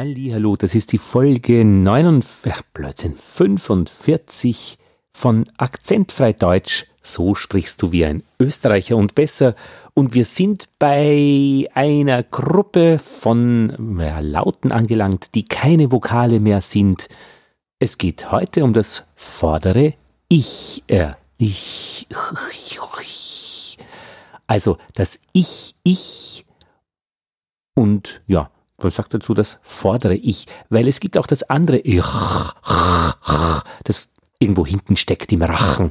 Hallo, das ist die Folge 49, äh, Blödsinn, 45 von Akzentfrei Deutsch. So sprichst du wie ein Österreicher und besser. Und wir sind bei einer Gruppe von Lauten angelangt, die keine Vokale mehr sind. Es geht heute um das vordere Ich. Äh, ich. Also das Ich, Ich. Und ja, man sagt dazu das vordere Ich, weil es gibt auch das andere Ich, das irgendwo hinten steckt im Rachen.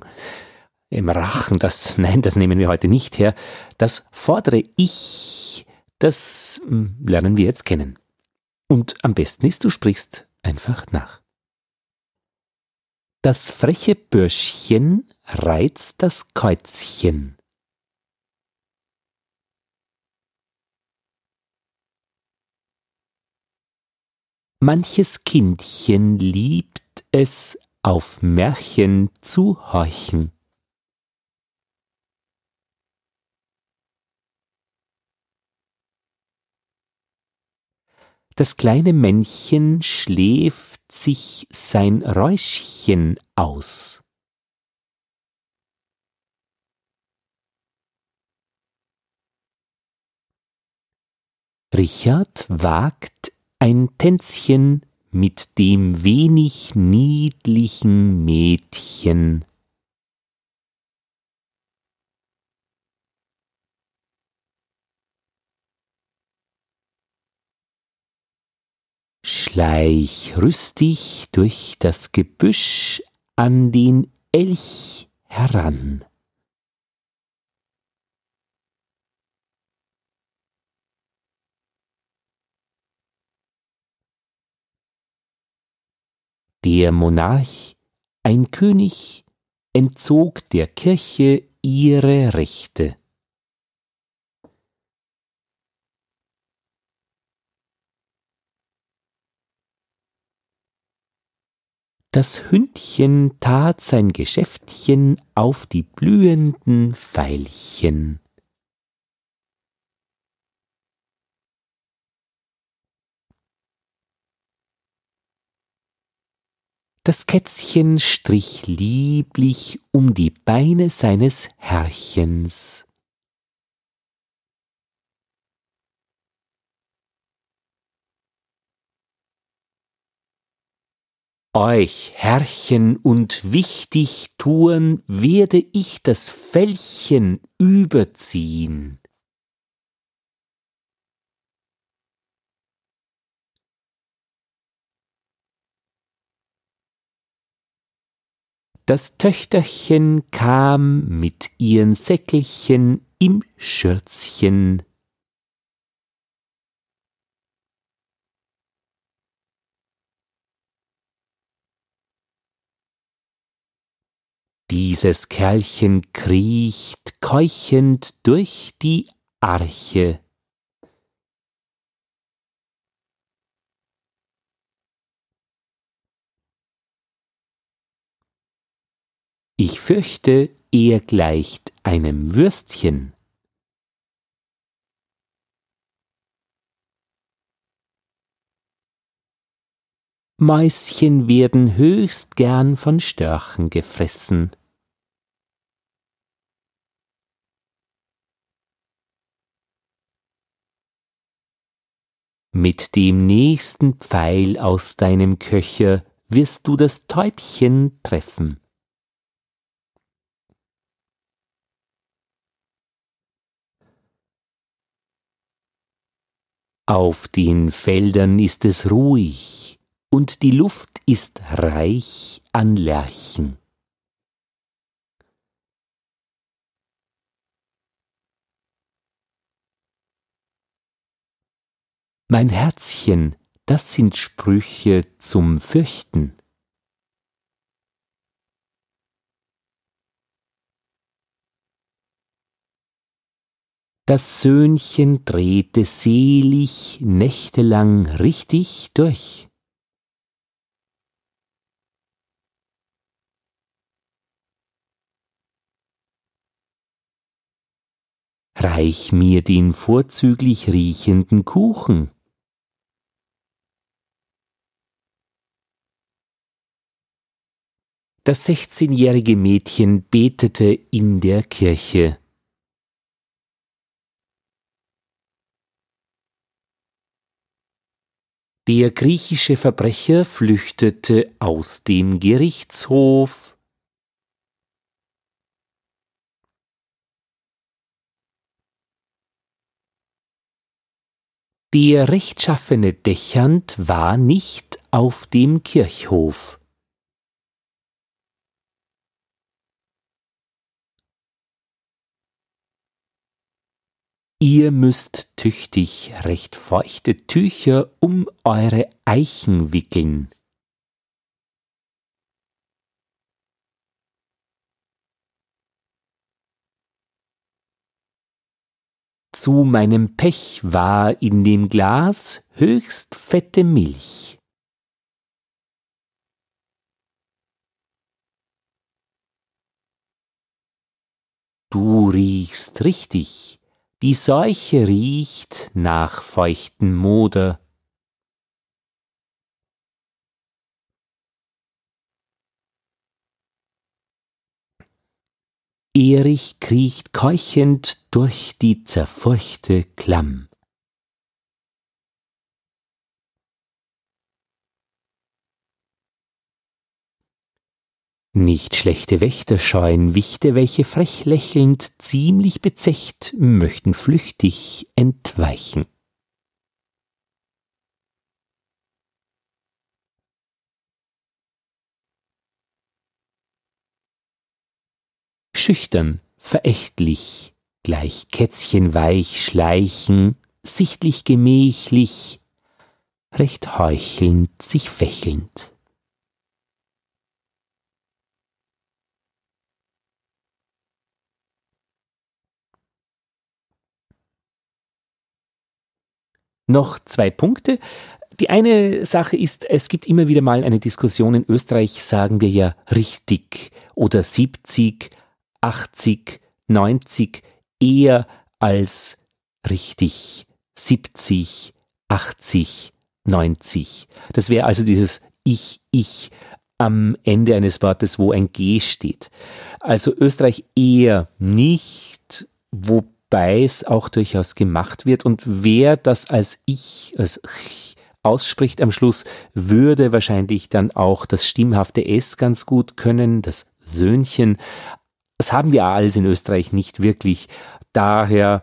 Im Rachen, das, nein, das nehmen wir heute nicht her. Das vordere Ich, das hm, lernen wir jetzt kennen. Und am besten ist, du sprichst einfach nach. Das freche Bürschchen reizt das Käuzchen. Manches Kindchen liebt es, auf Märchen zu horchen. Das kleine Männchen schläft sich sein Räuschchen aus. Richard wagt ein Tänzchen mit dem wenig niedlichen Mädchen. Schleich rüstig durch das Gebüsch an den Elch heran. Der Monarch, ein König, entzog der Kirche ihre Rechte. Das Hündchen tat sein Geschäftchen auf die blühenden Veilchen. Das Kätzchen strich lieblich um die Beine seines Herrchens. Euch, Herrchen, und wichtig tun, werde ich das Fellchen überziehen. Das Töchterchen kam mit ihren Säckelchen im Schürzchen. Dieses Kerlchen kriecht keuchend durch die Arche. Ich fürchte, er gleicht einem Würstchen. Mäuschen werden höchst gern von Störchen gefressen. Mit dem nächsten Pfeil aus deinem Köcher wirst du das Täubchen treffen. Auf den Feldern ist es ruhig und die Luft ist reich an Lerchen. Mein Herzchen, das sind Sprüche zum Fürchten. Das Söhnchen drehte selig nächtelang richtig durch. Reich mir den vorzüglich riechenden Kuchen. Das sechzehnjährige Mädchen betete in der Kirche. Der griechische Verbrecher flüchtete aus dem Gerichtshof. Der rechtschaffene Dächernd war nicht auf dem Kirchhof. Ihr müsst tüchtig recht feuchte Tücher um eure Eichen wickeln. Zu meinem Pech war in dem Glas höchst fette Milch. Du riechst richtig, die Seuche riecht nach feuchten Moder. Erich kriecht keuchend durch die zerfurchte Klamm. Nicht schlechte Wächter scheuen Wichte, welche frech lächelnd, ziemlich bezecht, möchten flüchtig entweichen. Schüchtern, verächtlich, gleich Kätzchen weich schleichen, sichtlich gemächlich, recht heuchelnd, sich fächelnd. Noch zwei Punkte. Die eine Sache ist, es gibt immer wieder mal eine Diskussion. In Österreich sagen wir ja richtig oder 70, 80, 90 eher als richtig 70, 80, 90. Das wäre also dieses Ich, Ich am Ende eines Wortes, wo ein G steht. Also Österreich eher nicht, wo es auch durchaus gemacht wird. Und wer das als ich, als ich ausspricht am Schluss, würde wahrscheinlich dann auch das stimmhafte S ganz gut können, das Söhnchen. Das haben wir alles in Österreich nicht wirklich. Daher,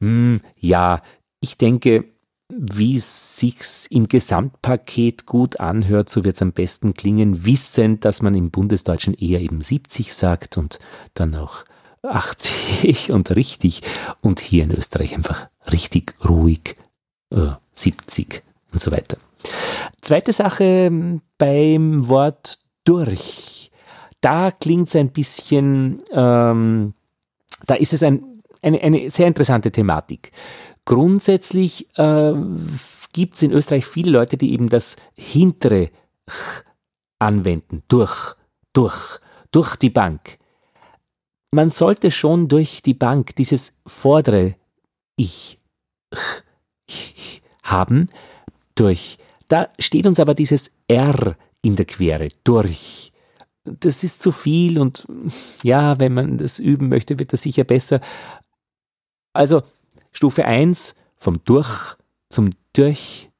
hm, ja, ich denke, wie es sich im Gesamtpaket gut anhört, so wird es am besten klingen, wissend, dass man im Bundesdeutschen eher eben 70 sagt und dann auch 80 und richtig und hier in Österreich einfach richtig ruhig äh, 70 und so weiter. Zweite Sache ähm, beim Wort durch. Da klingt es ein bisschen, ähm, da ist es ein, eine, eine sehr interessante Thematik. Grundsätzlich äh, gibt es in Österreich viele Leute, die eben das hintere anwenden, durch, durch, durch die Bank man sollte schon durch die Bank dieses vordere Ich haben, durch. Da steht uns aber dieses R in der Quere, durch. Das ist zu viel und ja, wenn man das üben möchte, wird das sicher besser. Also Stufe 1 vom Durch zum Durch.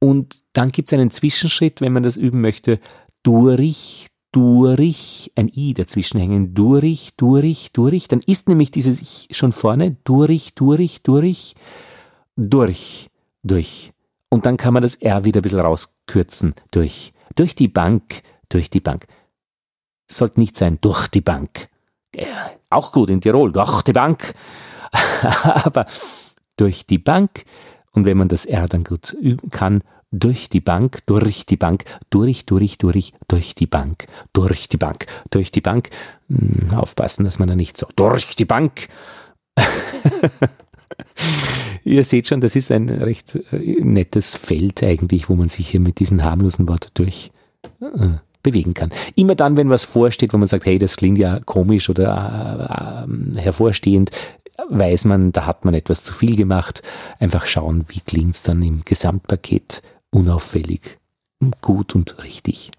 Und dann gibt es einen Zwischenschritt, wenn man das üben möchte, durch, durch, ein I dazwischen hängen, durch, durch, durch, dann ist nämlich dieses Ich schon vorne, durch, durch, durch, durch, durch. Und dann kann man das R wieder ein bisschen rauskürzen, durch, durch die Bank, durch die Bank. Sollte nicht sein, durch die Bank. Ja, auch gut in Tirol, durch die Bank. Aber durch die Bank. Und wenn man das R dann gut üben kann, durch die Bank, durch die Bank, durch, durch, durch, durch die Bank, durch die Bank, durch die Bank. Hm, aufpassen, dass man da nicht so durch die Bank. Ihr seht schon, das ist ein recht äh, nettes Feld eigentlich, wo man sich hier mit diesem harmlosen Wort durch äh, bewegen kann. Immer dann, wenn was vorsteht, wo man sagt, hey, das klingt ja komisch oder äh, äh, hervorstehend, weiß man, da hat man etwas zu viel gemacht. Einfach schauen, wie klingt es dann im Gesamtpaket unauffällig, gut und richtig.